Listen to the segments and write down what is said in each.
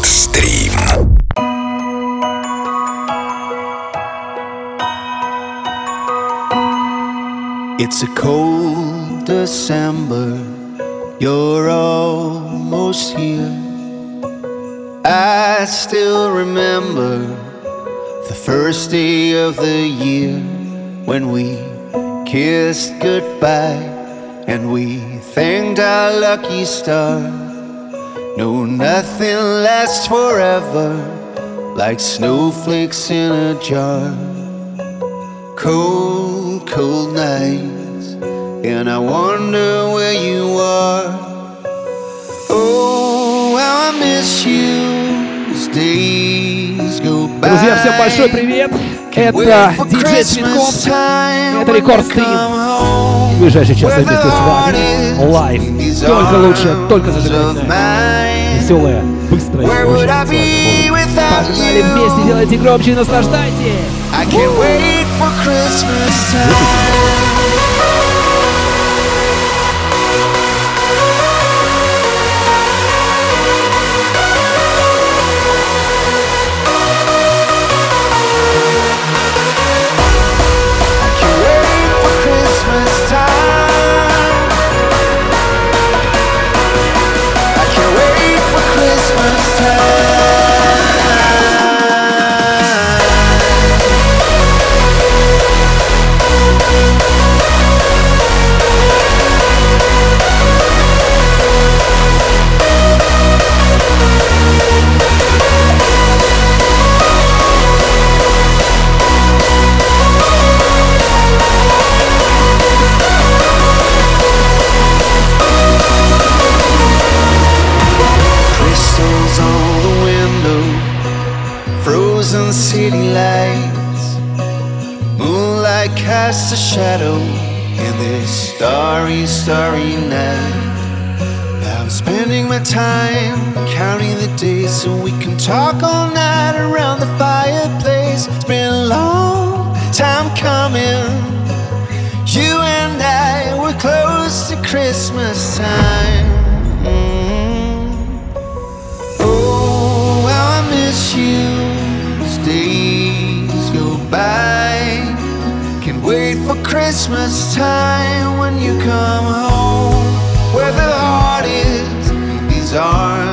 Экстрим. It's a cold December, you're almost here. I still remember the first day of the year when we kissed goodbye and we thanked our lucky star. No, nothing lasts forever like snowflakes in a jar. Cold, cold nights, and I wonder where you are. Oh, how I miss you as days go by. Друзья, всем большой привет! Это диджей Цветков. Это Рекорд Стрим. В ближайший час вместе с вами. Лайв. Только лучше, только зажигательное. веселая, быстрая. Погнали вместе, делайте громче и наслаждайтесь! Frozen city lights. Moonlight casts a shadow in this starry, starry night. I'm spending my time counting the days so we can talk all night around the fireplace. It's been a long time coming. You and I were close to Christmas time. Christmas time when you come home. Where the heart is these arms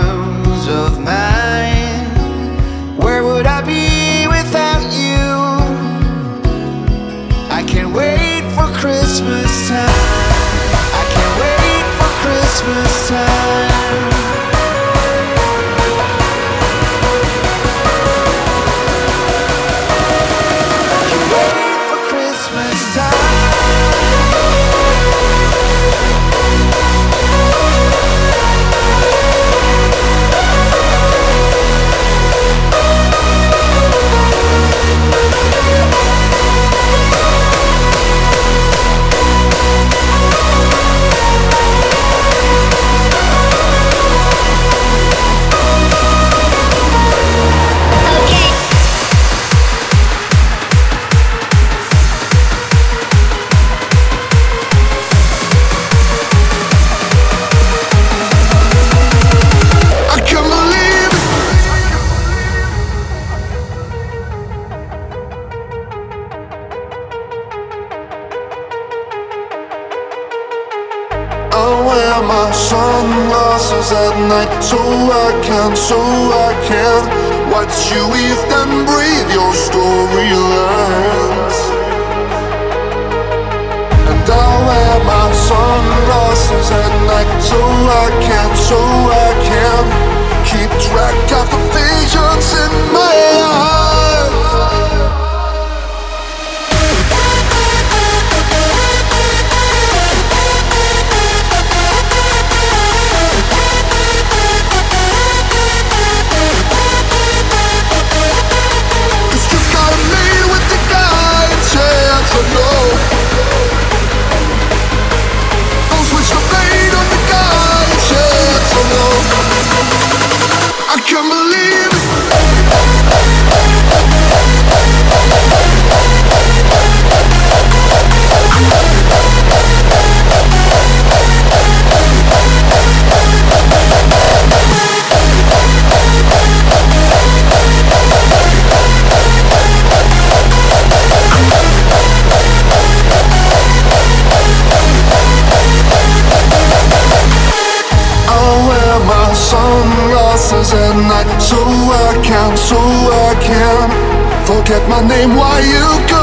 wear my sunglasses at night so I can, so I can watch you weave and breathe your storylines. And I wear my sunglasses at night so I can, so I can keep track of the visions in my eyes. name, why you go?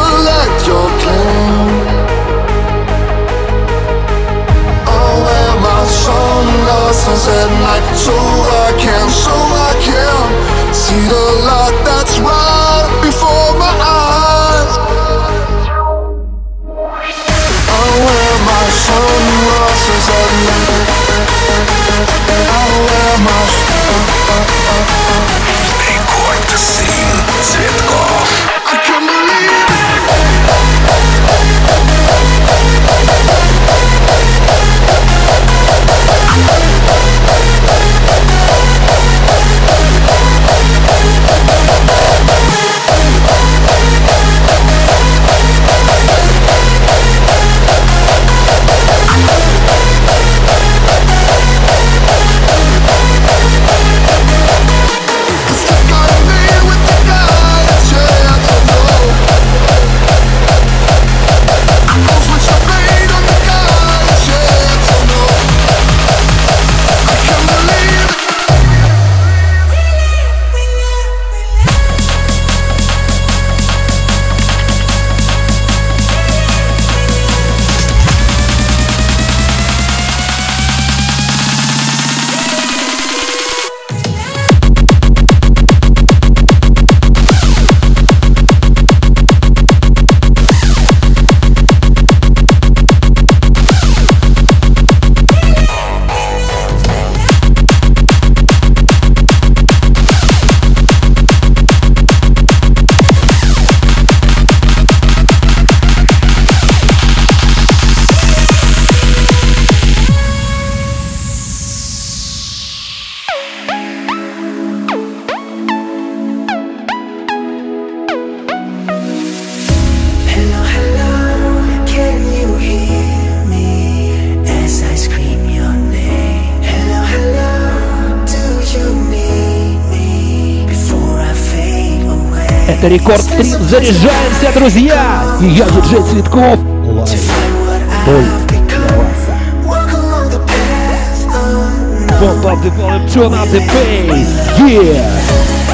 Рекорд стрим. Заряжаемся, друзья. И я диджей Цветков. Лайв. Боль. Bump up the yeah!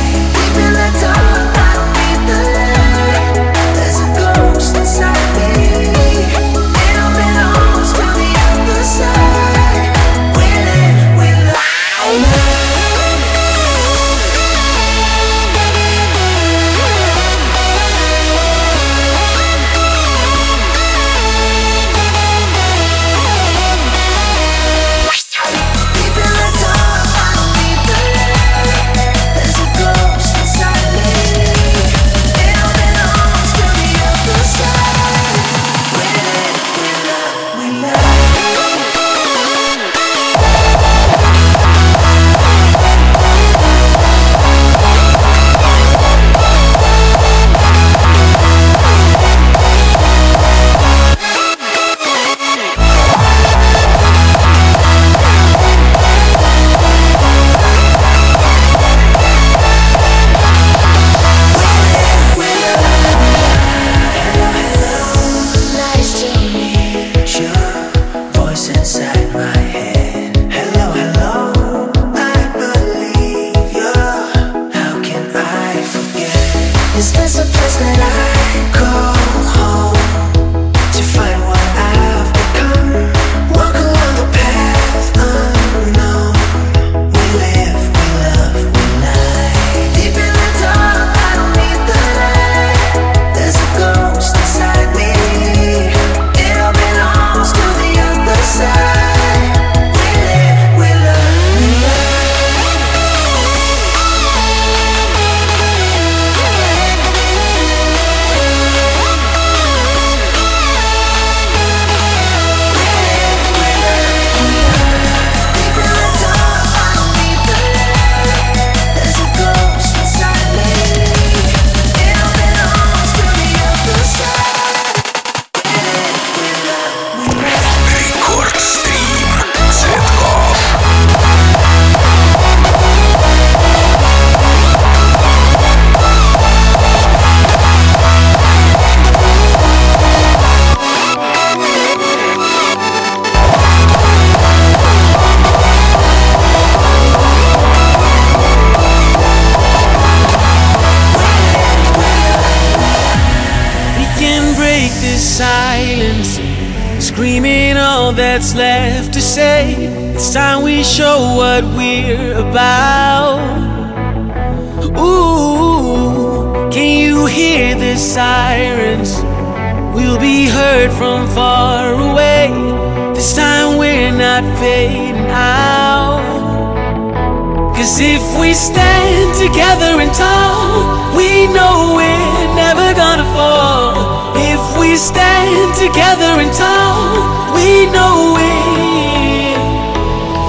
If we stand together and tall, we know we're never gonna fall. If we stand together and tall, we know we're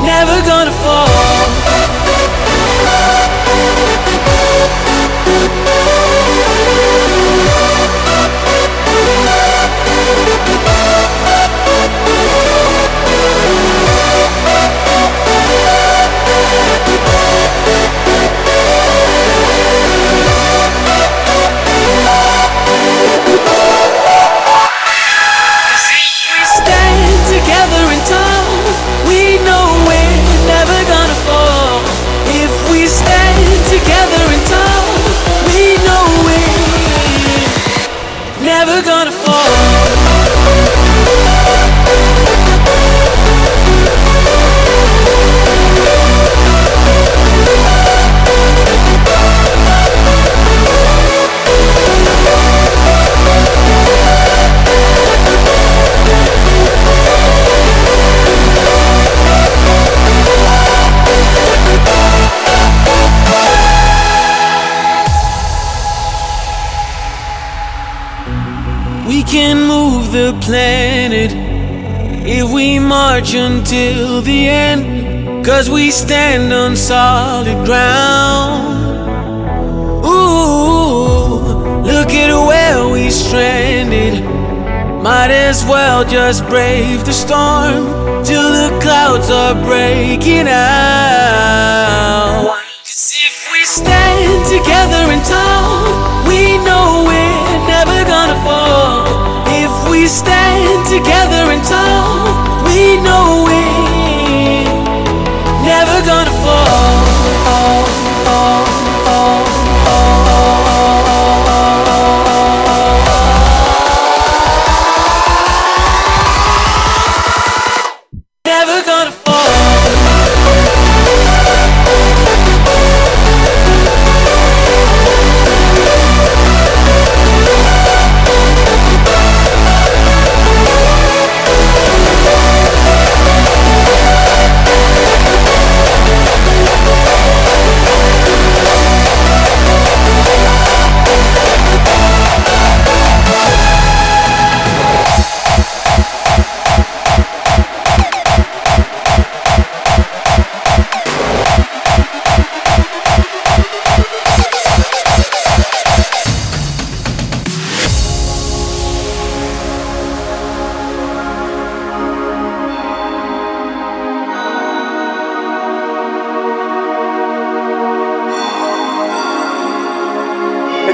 never gonna fall. Cause we stand on solid ground. Ooh, look at where we stranded. Might as well just brave the storm till the clouds are breaking out.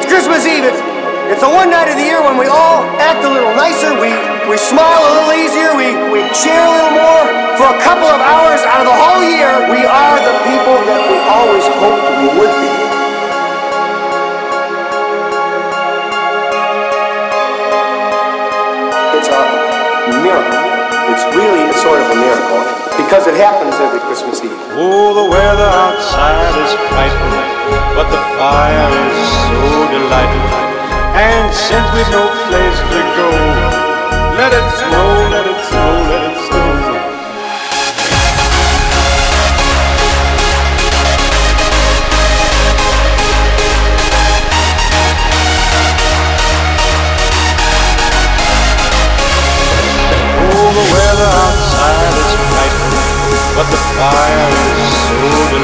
Christmas Eve. It's, it's the one night of the year when we all act a little nicer. We, we smile a little easier. We, we cheer a little more. For a couple of hours out of the whole year, we are the people that we always hoped we would be. It's a miracle. It's really a sort of a miracle because it happens every Christmas Eve. Oh, the weather outside is frightful, but the fire is so delightful. And since we've no place to go, let it snow,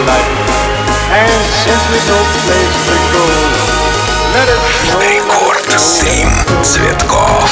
delightful. And since we've no place to go, let it snow, Рекорд 7 цветков.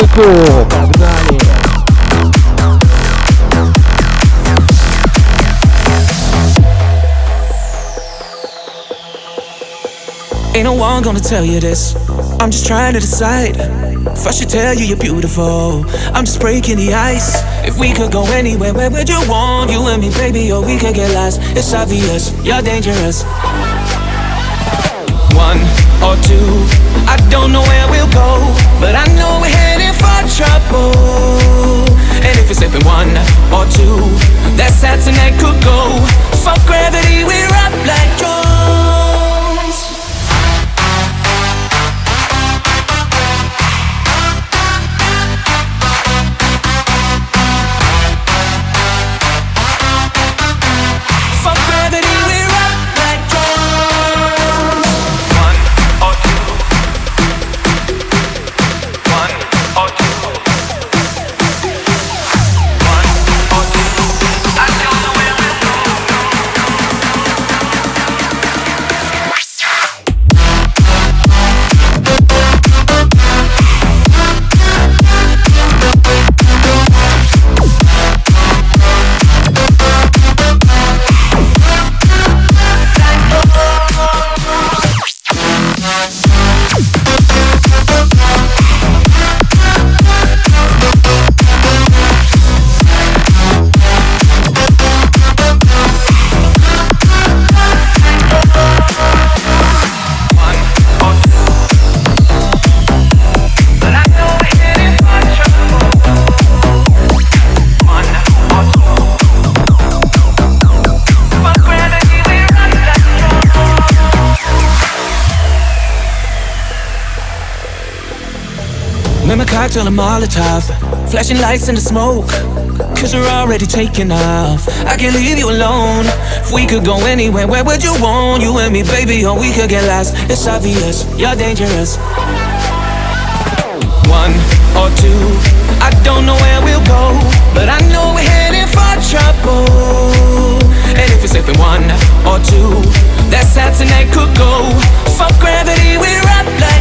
Secours, pognali. Ain't no one gonna tell you this. I'm just trying to decide. If I should tell you you're beautiful, I'm just breaking the ice. If we could go anywhere, where would you want? You and me, baby, or we could get lost. It's obvious, you're dangerous. One or two, I don't know where we'll go, but I know we're headed for trouble. And if it's stepping one or two, that's that Saturday could go. Fuck gravity, we're up like yours. Cocktail and Molotov Flashing lights in the smoke Cause we're already taking off. I can't leave you alone. If we could go anywhere, where would you want? You and me, baby, or we could get lost. It's obvious, you're dangerous. One or two I don't know where we'll go But I know we're heading for trouble. And if it's stepping one or two That Saturday could go. Fuck gravity, we're up like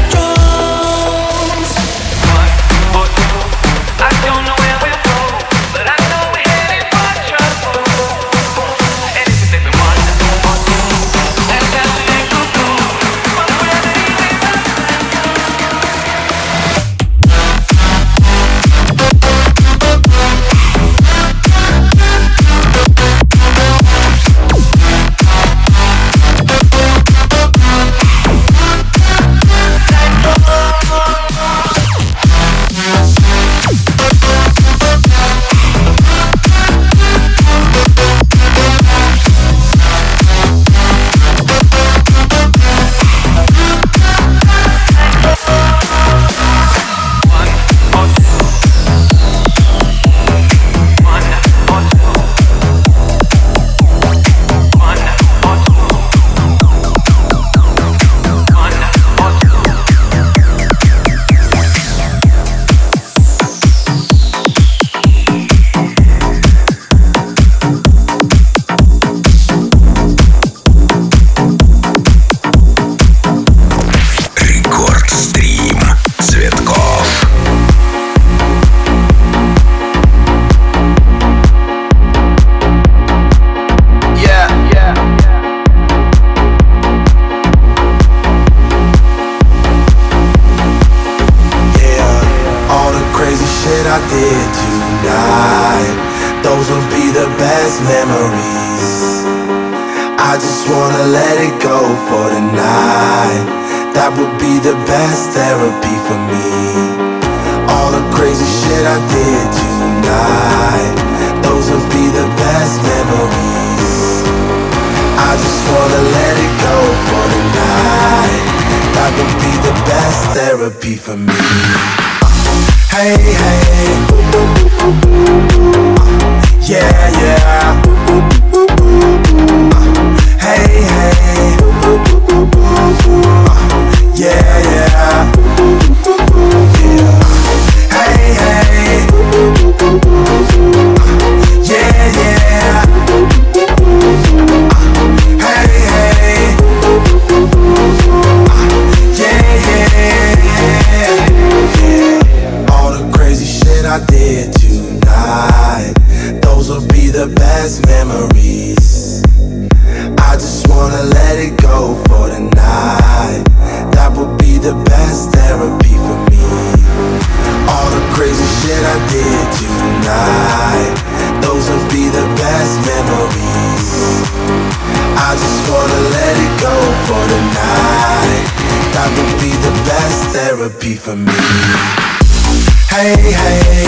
memories. I just wanna let it go for the night. That would be the best therapy for me. All the crazy shit I did tonight, those would be the best memories. I just wanna let it go for the night. That would be the best therapy for me. Hey, hey.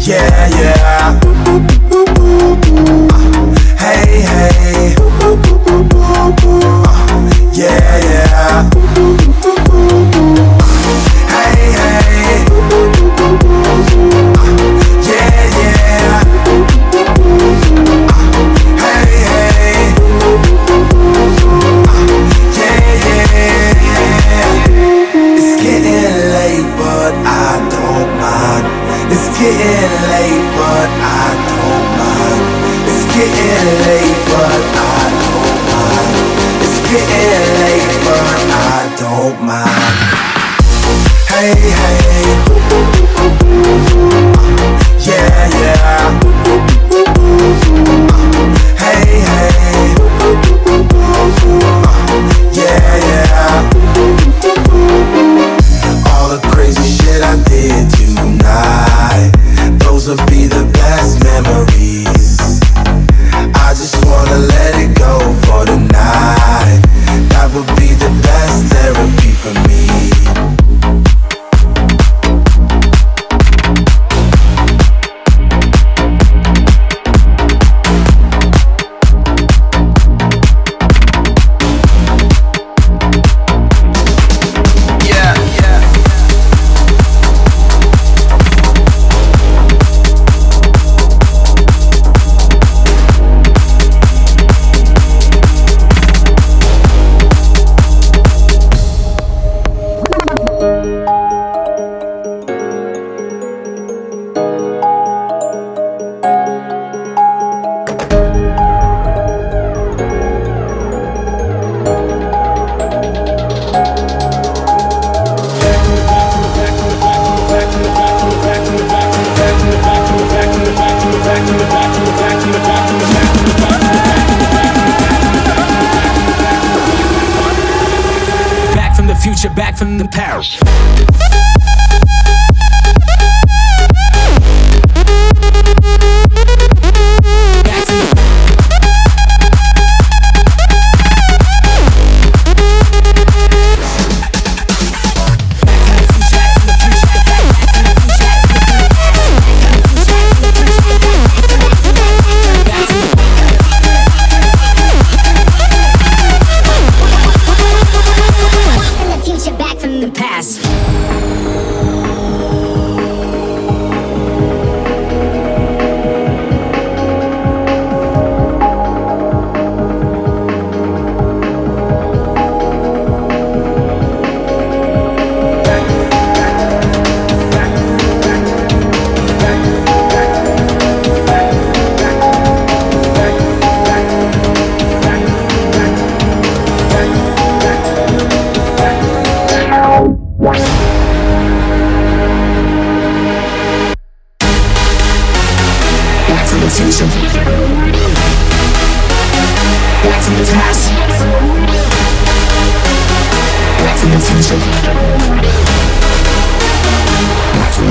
Yeah, yeah. Uh, hey, hey. Uh, yeah, yeah. Uh, hey, hey. Getting late, but I don't mind. It's getting late, but I don't mind. It's getting late, but I don't mind. Hey, hey. Yeah, yeah. Those will be the best memories. I just wanna let it go for the night. That would be the best therapy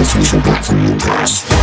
From the future, back from the past.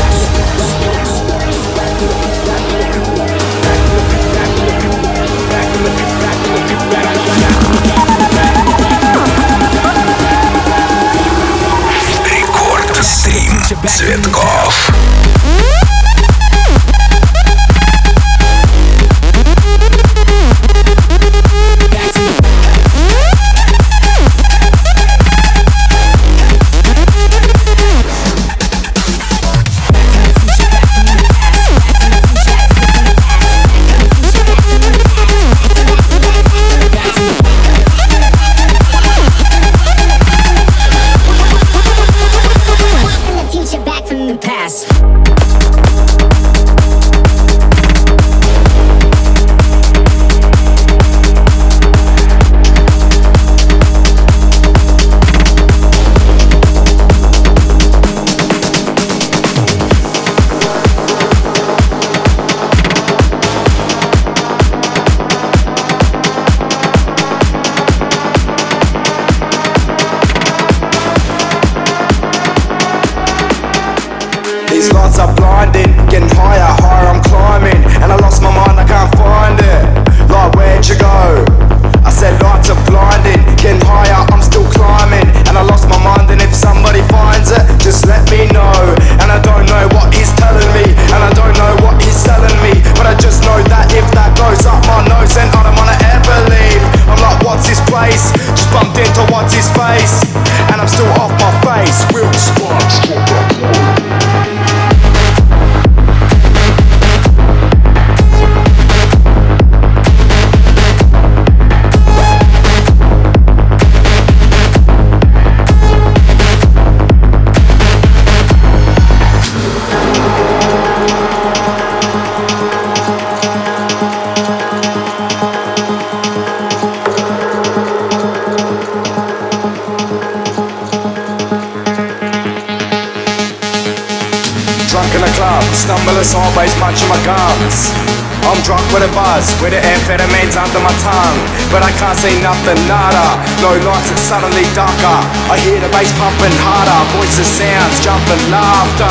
But I can't see nothing, nada. No lights, it's suddenly darker. I hear the bass pumping harder, voices, sounds, jumping, laughter.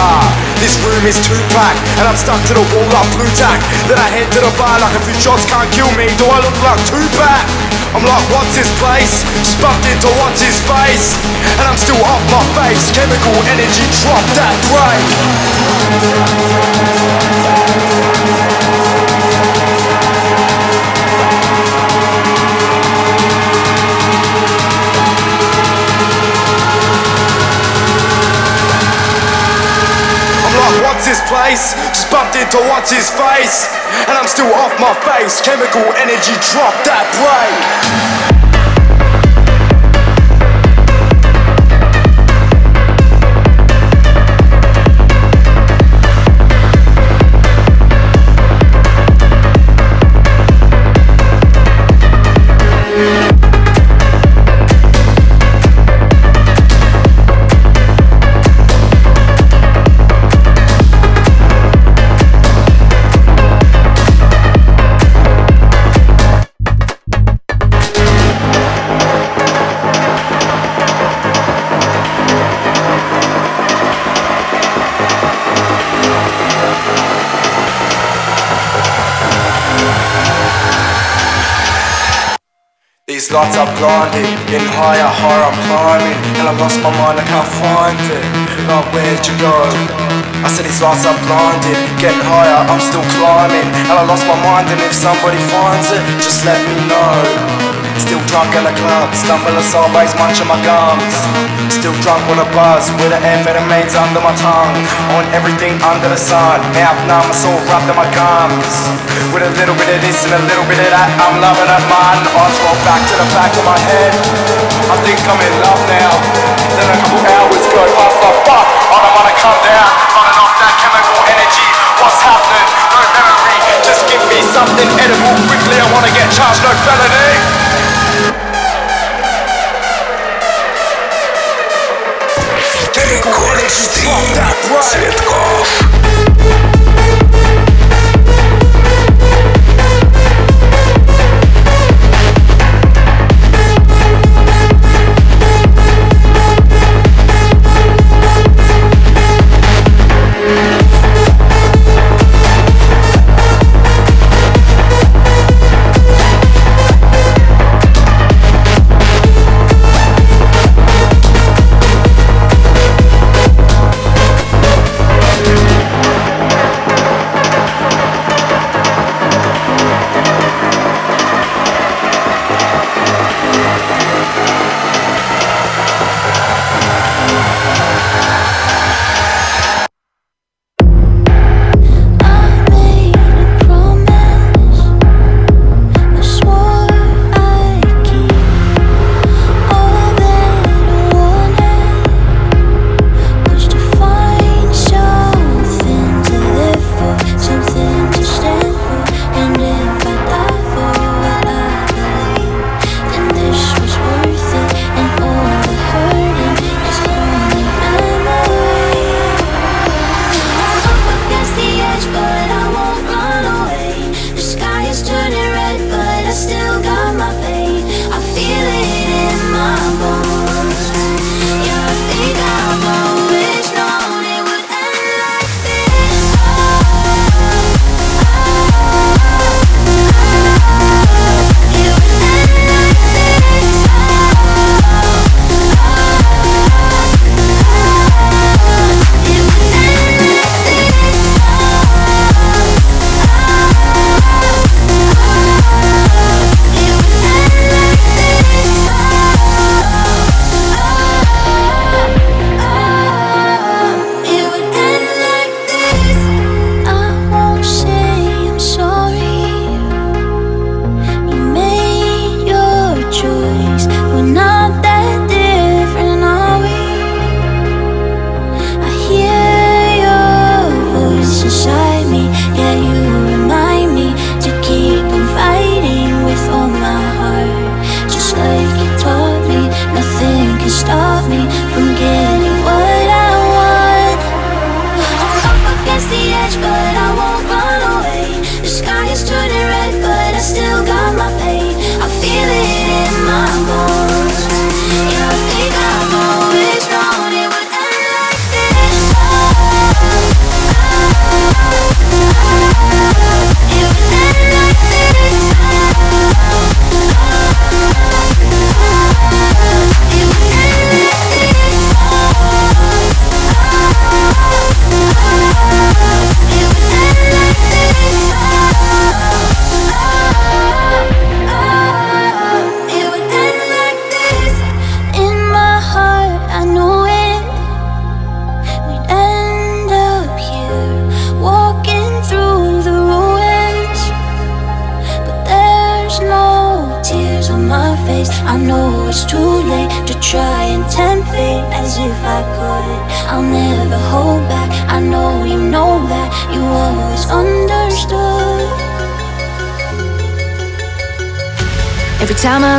This room is too packed, and I'm stuck to the wall like Blu Tack. Then I head to the bar like a few shots can't kill me. Do I look like Tupac? I'm like, what's his place? Just bumped into what's his face? And I'm still off my face. Chemical energy, drop that break. What's his place? Just bumped into what's his face. And I'm still off my face. Chemical energy, drop that break. lights are blinded Getting higher, higher I'm climbing And I lost my mind, I can't find it Like where'd you go? I said these lights are blinded Getting higher, I'm still climbing And I lost my mind and if somebody finds it Just let me know Still drunk in the club, stumbling sideways, munching my gums. Still drunk with a buzz, with the amphetamines under my tongue. On everything under the sun, mouth numb, my soul wrapped in my gums. With a little bit of this and a little bit of that, I'm loving it, man. Eyes roll back to the back of my head. I think I'm in love now. Then a couple hours go past, like fuck, I don't wanna come down. Running off that chemical energy, what's happening? No memory, just give me something edible quickly. I wanna get charged, no felony. Рекорд Цветков.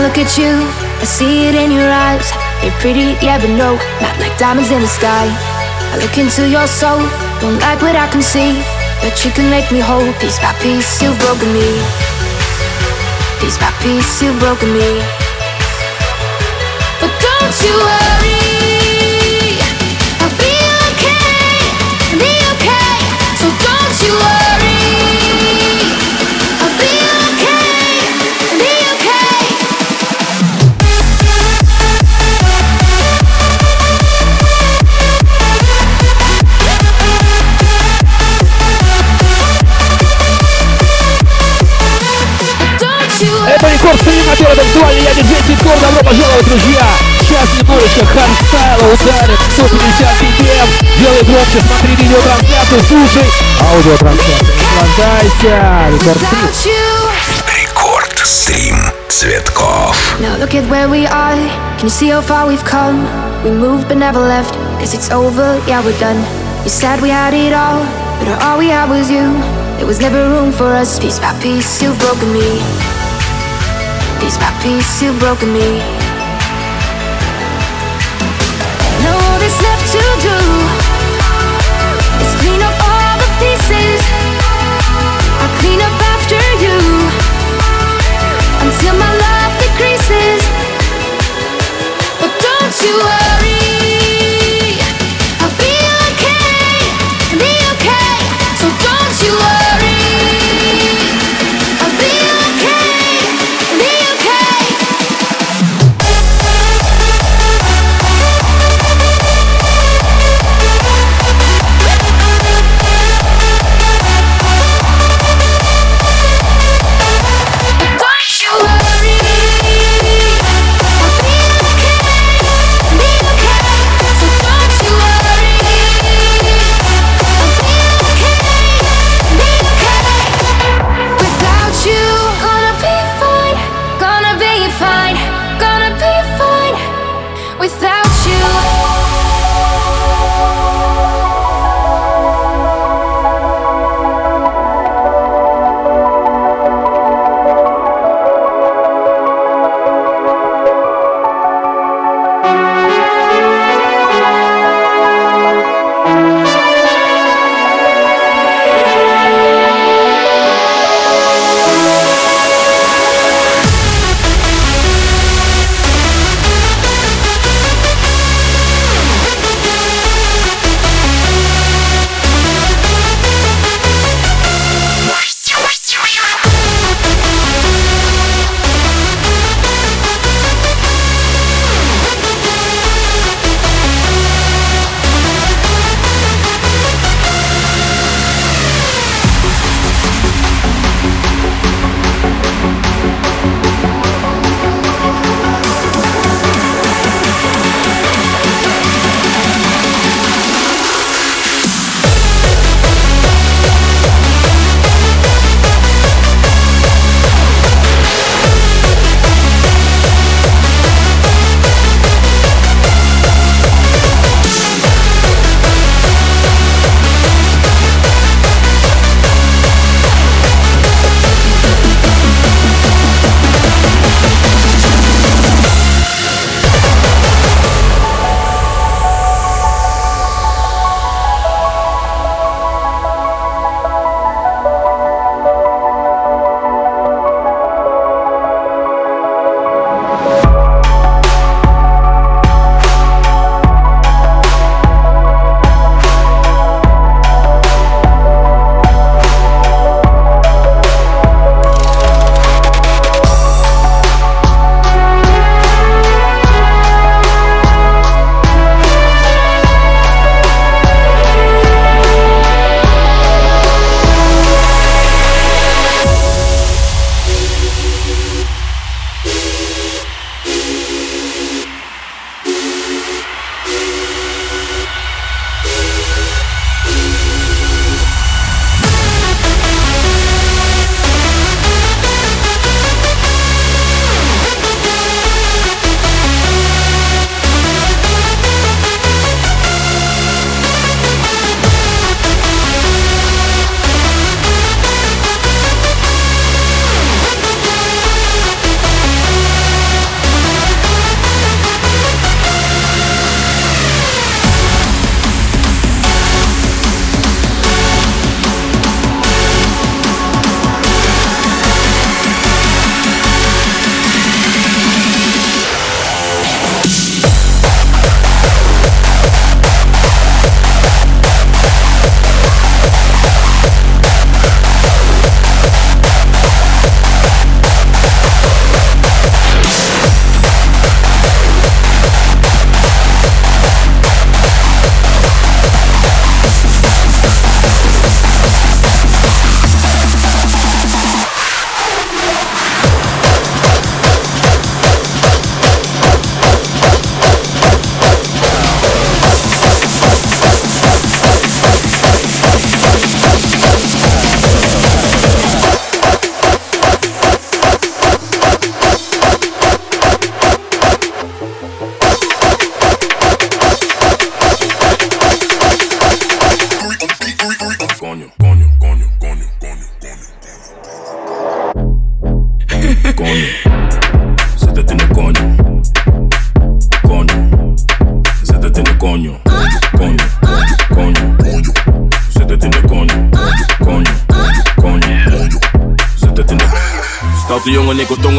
Look at you, I see it in your eyes. You're pretty, yeah, but no, not like diamonds in the sky. I look into your soul, don't like what I can see, but you can make me whole piece by piece. You've broken me. Piece by piece, you've broken me. But don't you worry, рекорд стриматера танцевальный, я диджей Ситкор, добро пожаловать, друзья! Сейчас немножечко хардстайла ударит, 150 BPM, делай громче, смотри видеотрансляцию, слушай аудиотрансляцию, наслаждайся, рекорд стрим. Рекорд стрим Цветков. Now look at where we are. Can you see how far we've come? We moved but never left. Guess it's over, yeah, we're done. You said we had it all, but all we had was you. There was never room for us. Piece by piece, you've broken me. Piece by piece, you've broken me.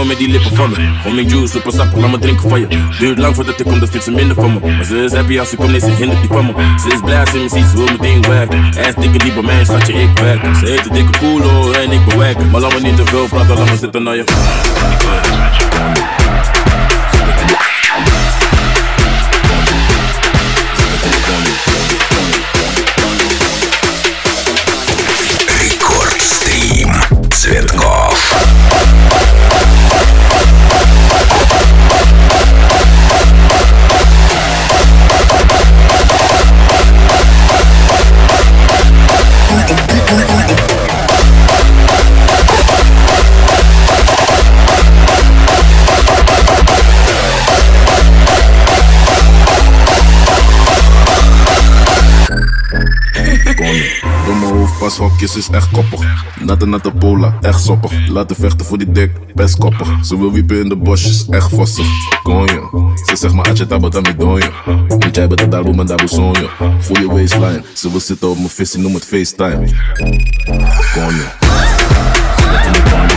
Tongen met die lippen van me. Homing juice, super sappig, laat me drinken van je. Duurt lang voordat ik kom, dan vindt ze minder van me. Maar ze is happy als ze komt, nee, ze hindert niet van me. Ze is blij als ze me ziet, ze wil meteen werken. Ass dikke die bij mij, schatje, ik werk. Ze heet de dikke koelo en ik bewerken. Maar laat me niet te veel praten, laat me zitten naar je. Hokjes is echt koppig. Natte natte pola, echt soppig. Laten vechten voor die dik, best koppig. Ze wil wiepen in de bosjes, echt vossig. Konjo, ze zegt maar atje tabata mi donjo. Moet jij betaal boem en dabu sonjo. Voel je waistline, ze wil zitten op mijn visie, noem het FaceTime. Konjo. You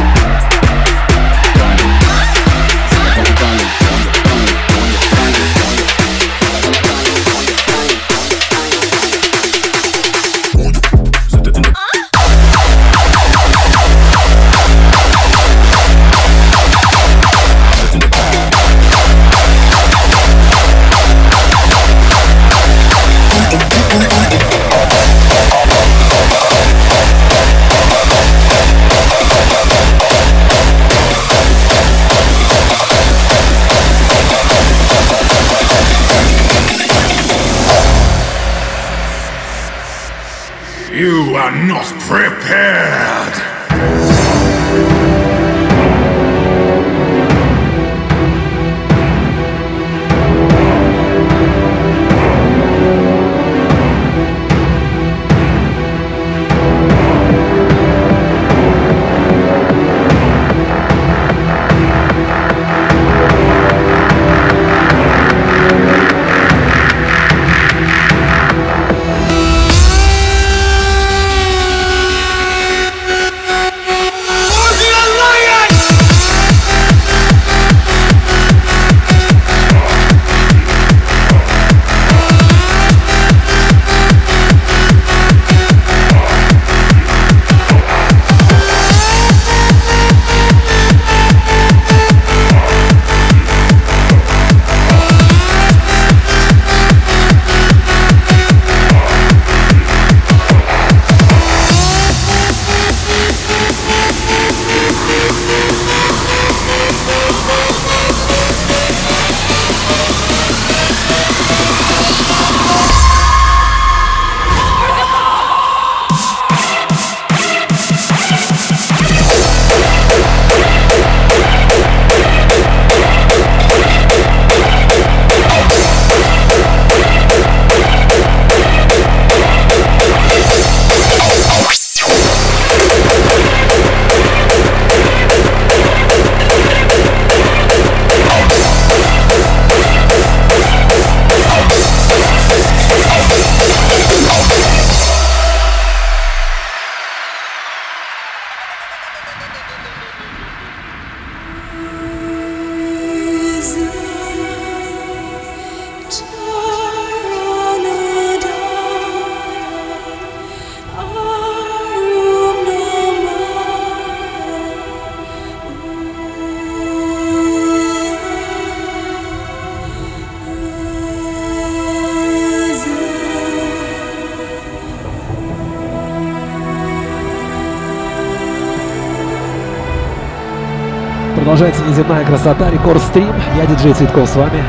красота, рекорд стрим. Я диджей Цветков с вами.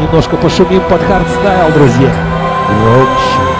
Немножко пошумим под хардстайл, друзья. Вообще.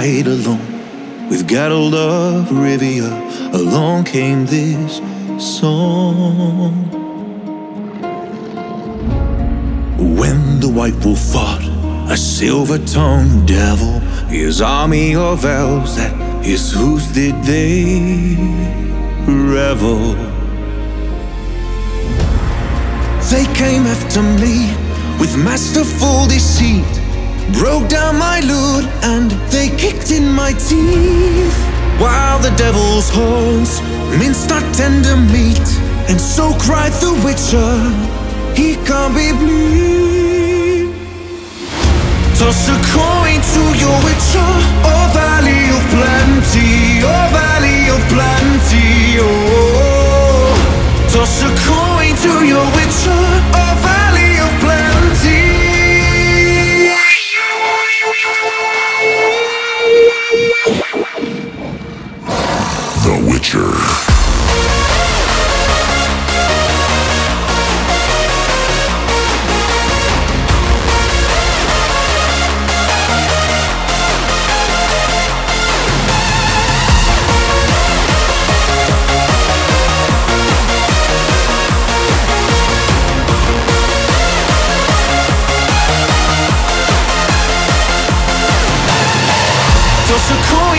Ride alone with Geralt of Rivia. Along came this song. When the white wolf fought a silver tongued devil. His army of elves, that is whose did they revel? They came after me with masterful deceit, broke down my lute, and they kicked in my teeth. While the devil's horns minced our tender meat, and so cried the witcher, he can't be bleed. Toss a coin to your witcher, oh valley of plenty, oh valley of plenty, oh. Toss a coin to your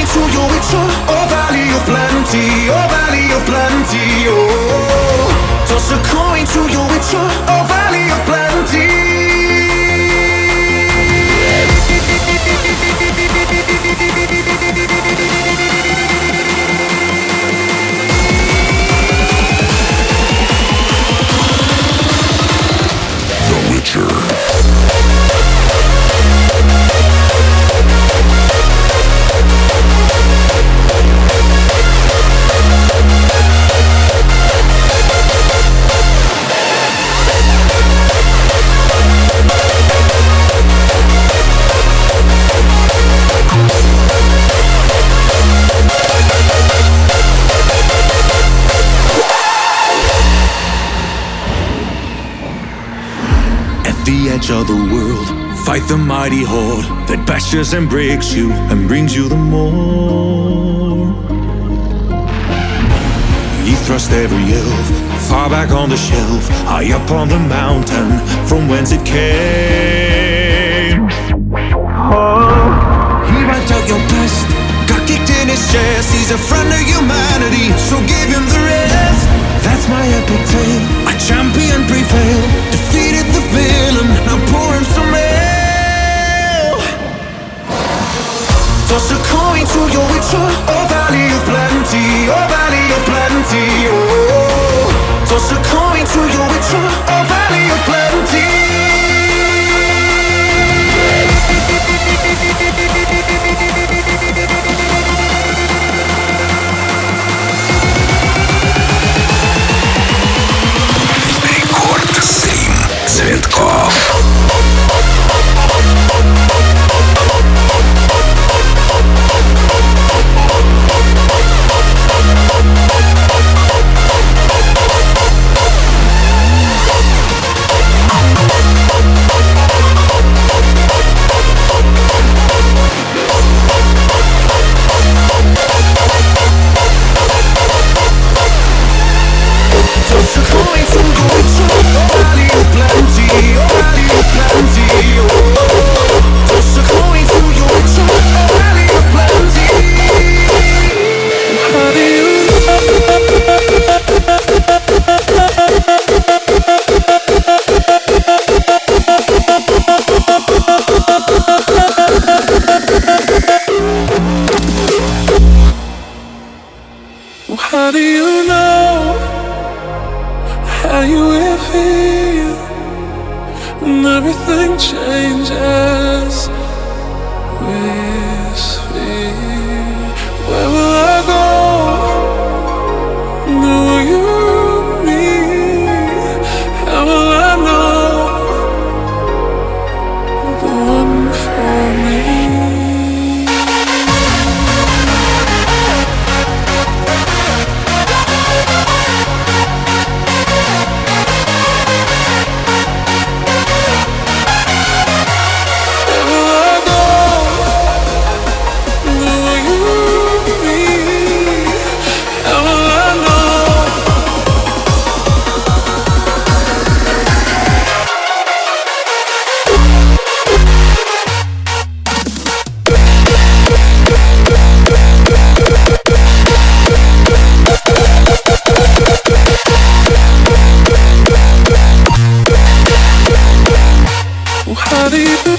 a coin to your witcher, oh valley of plenty, oh valley of plenty, oh. Toss a coin to your witcher, oh valley of plenty. At the edge of the world, fight the mighty horde that bashes and breaks you and brings you the more. Ye thrust every elf far back on the shelf, high up on the mountain from whence it came. Oh, he wiped out your best, got kicked in his chest. He's a friend of humanity, so give him the rest. That's my epic tale. A champion prevailed, villain. Now pour him some ale. Toss a coin to your witcher, oh valley of plenty, oh valley of plenty, oh. Toss a coin to your witcher, oh valley of plenty. body.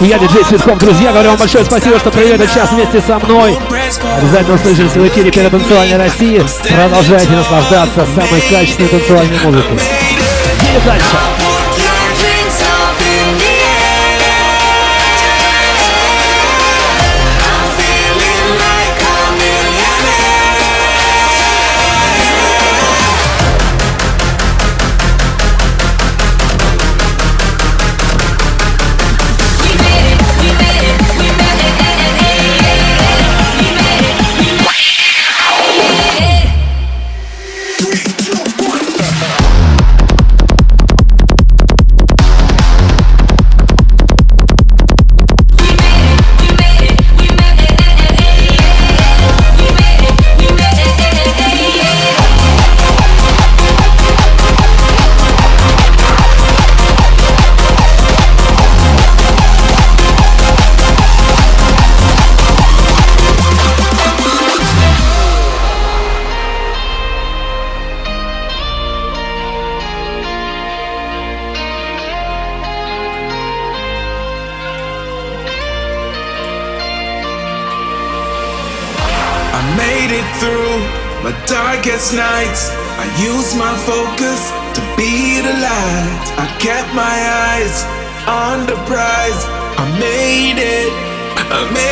Я диджей Цветков. Друзья, говорю вам большое спасибо, что провели этот час вместе со мной. Обязательно услышимся в эфире перед танцевальной России. Продолжайте наслаждаться самой качественной танцевальной музыкой. И дальше. Some